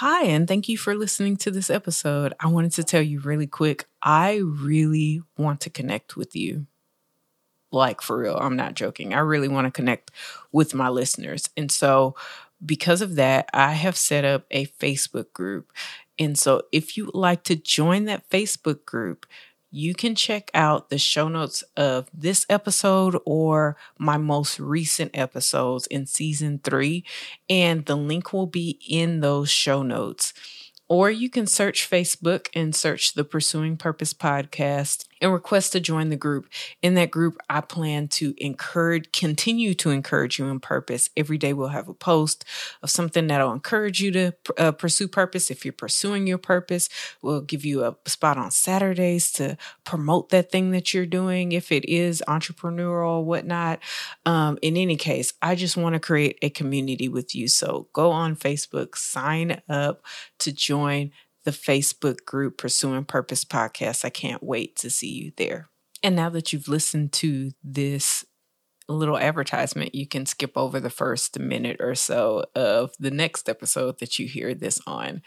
Hi, and thank you for listening to this episode. I wanted to tell you really quick I really want to connect with you. Like, for real, I'm not joking. I really want to connect with my listeners. And so, because of that, I have set up a Facebook group. And so, if you would like to join that Facebook group, you can check out the show notes of this episode or my most recent episodes in season three, and the link will be in those show notes. Or you can search Facebook and search the Pursuing Purpose podcast and request to join the group. In that group, I plan to encourage, continue to encourage you in purpose. Every day we'll have a post of something that'll encourage you to uh, pursue purpose. If you're pursuing your purpose, we'll give you a spot on Saturdays to promote that thing that you're doing. If it is entrepreneurial or whatnot. Um, in any case, I just want to create a community with you. So go on Facebook, sign up to join the Facebook group Pursuing Purpose podcast. I can't wait to see you there. And now that you've listened to this little advertisement, you can skip over the first minute or so of the next episode that you hear this on.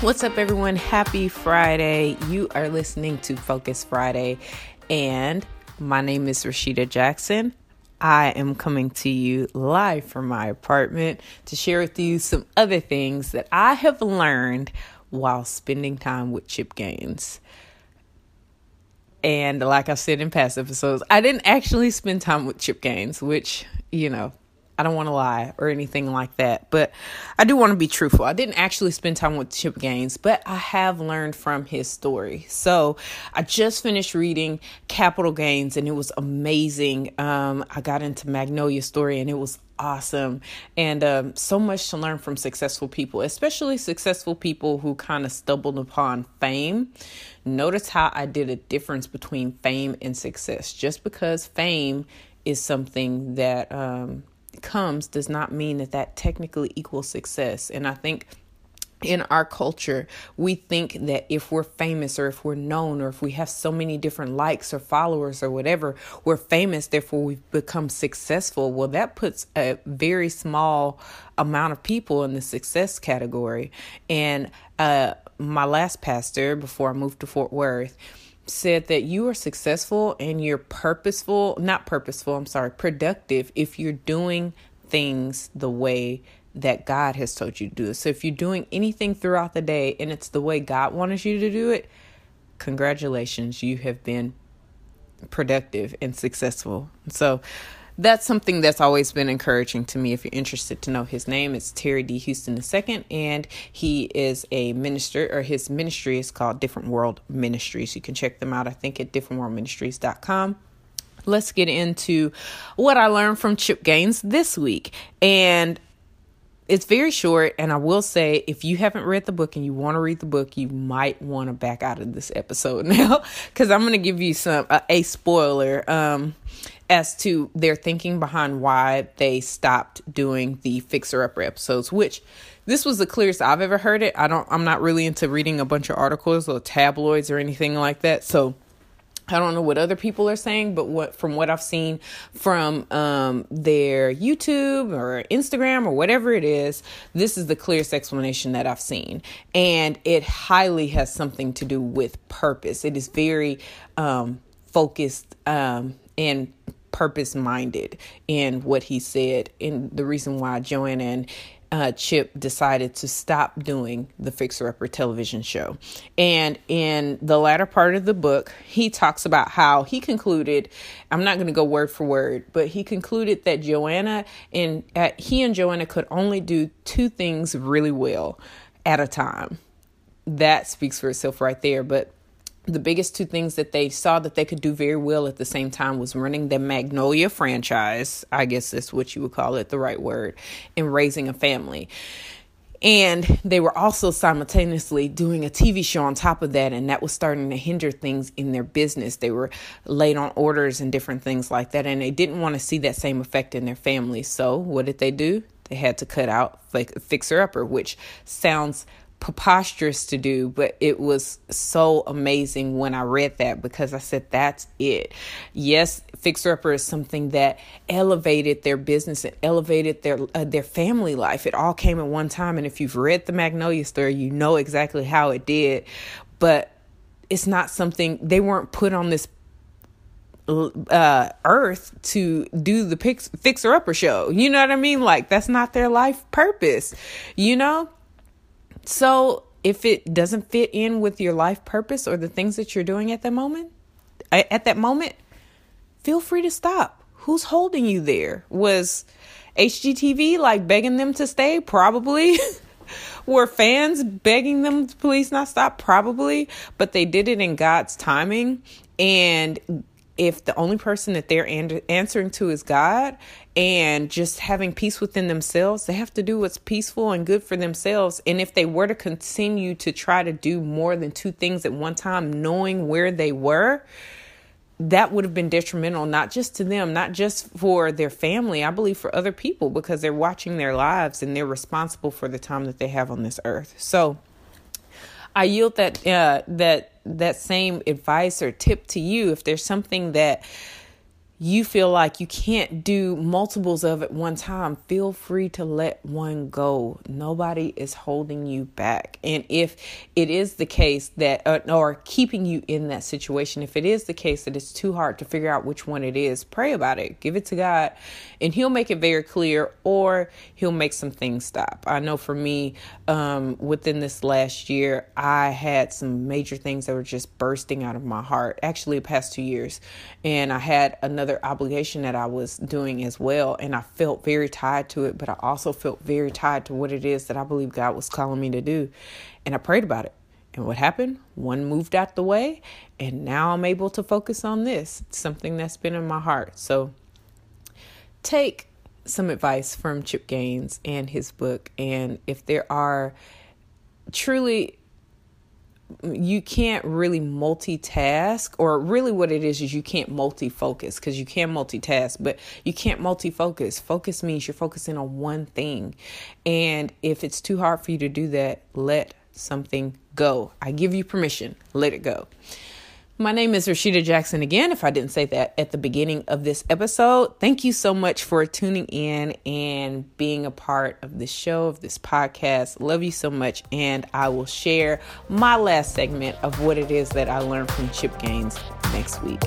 What's up, everyone? Happy Friday. You are listening to Focus Friday, and my name is Rashida Jackson. I am coming to you live from my apartment to share with you some other things that I have learned while spending time with Chip Gaines. And like I've said in past episodes, I didn't actually spend time with Chip Gaines, which, you know, I don't want to lie or anything like that, but I do want to be truthful. I didn't actually spend time with Chip Gaines, but I have learned from his story. So I just finished reading Capital Gaines and it was amazing. Um, I got into Magnolia story and it was awesome and um, so much to learn from successful people, especially successful people who kind of stumbled upon fame. Notice how I did a difference between fame and success. Just because fame is something that um, comes does not mean that that technically equals success. And I think in our culture, we think that if we're famous or if we're known or if we have so many different likes or followers or whatever, we're famous, therefore we've become successful. Well, that puts a very small amount of people in the success category. And uh, my last pastor, before I moved to Fort Worth, said that you are successful and you're purposeful, not purposeful, I'm sorry, productive if you're doing things the way that God has told you to do it. So if you're doing anything throughout the day and it's the way God wanted you to do it, congratulations, you have been productive and successful. So that's something that's always been encouraging to me. If you're interested to know his name, it's Terry D. Houston II, and he is a minister, or his ministry is called Different World Ministries. You can check them out, I think, at differentworldministries.com. Let's get into what I learned from Chip Gaines this week. And it's very short and i will say if you haven't read the book and you want to read the book you might want to back out of this episode now because i'm going to give you some a spoiler um as to their thinking behind why they stopped doing the fixer upper episodes which this was the clearest i've ever heard it. I don't i'm not really into reading a bunch of articles or tabloids or anything like that so I don't know what other people are saying, but what from what I've seen from um, their YouTube or Instagram or whatever it is, this is the clearest explanation that I've seen, and it highly has something to do with purpose. It is very um, focused um, and purpose minded in what he said, and the reason why Joanna and uh, Chip decided to stop doing the Fixer Upper television show. And in the latter part of the book, he talks about how he concluded, I'm not going to go word for word, but he concluded that Joanna and uh, he and Joanna could only do two things really well at a time. That speaks for itself right there. But the biggest two things that they saw that they could do very well at the same time was running the Magnolia franchise, I guess that's what you would call it, the right word, and raising a family. And they were also simultaneously doing a TV show on top of that, and that was starting to hinder things in their business. They were late on orders and different things like that, and they didn't want to see that same effect in their family. So, what did they do? They had to cut out like Fixer Upper, which sounds preposterous to do, but it was so amazing when I read that because I said, that's it. Yes, Fixer Upper is something that elevated their business and elevated their uh, their family life. It all came at one time, and if you've read the Magnolia story, you know exactly how it did. But it's not something they weren't put on this uh, earth to do the fixer upper show. You know what I mean? Like that's not their life purpose. You know? So if it doesn't fit in with your life purpose or the things that you're doing at that moment, at that moment, feel free to stop. Who's holding you there? Was HGTV like begging them to stay? Probably. Were fans begging them to please not stop? Probably. But they did it in God's timing. And if the only person that they're answering to is God and just having peace within themselves, they have to do what's peaceful and good for themselves. And if they were to continue to try to do more than two things at one time, knowing where they were, that would have been detrimental, not just to them, not just for their family, I believe for other people because they're watching their lives and they're responsible for the time that they have on this earth. So I yield that uh, that that same advice or tip to you if there's something that you feel like you can't do multiples of at one time, feel free to let one go. Nobody is holding you back. And if it is the case that, uh, or keeping you in that situation, if it is the case that it's too hard to figure out which one it is, pray about it. Give it to God, and He'll make it very clear, or He'll make some things stop. I know for me, um, within this last year, I had some major things that were just bursting out of my heart, actually, the past two years. And I had another another obligation that I was doing as well. And I felt very tied to it, but I also felt very tied to what it is that I believe God was calling me to do. And I prayed about it. And what happened? One moved out the way, and now I'm able to focus on this, something that's been in my heart. So take some advice from Chip Gaines and his book. And if there are truly you can't really multitask or really what it is is you can't multi-focus because you can multitask but you can't multi-focus. Focus means you're focusing on one thing and if it's too hard for you to do that let something go. I give you permission. Let it go my name is Rashida Jackson again, if I didn't say that at the beginning of this episode. Thank you so much for tuning in and being a part of this show, of this podcast. Love you so much. And I will share my last segment of what it is that I learned from Chip Gaines next week.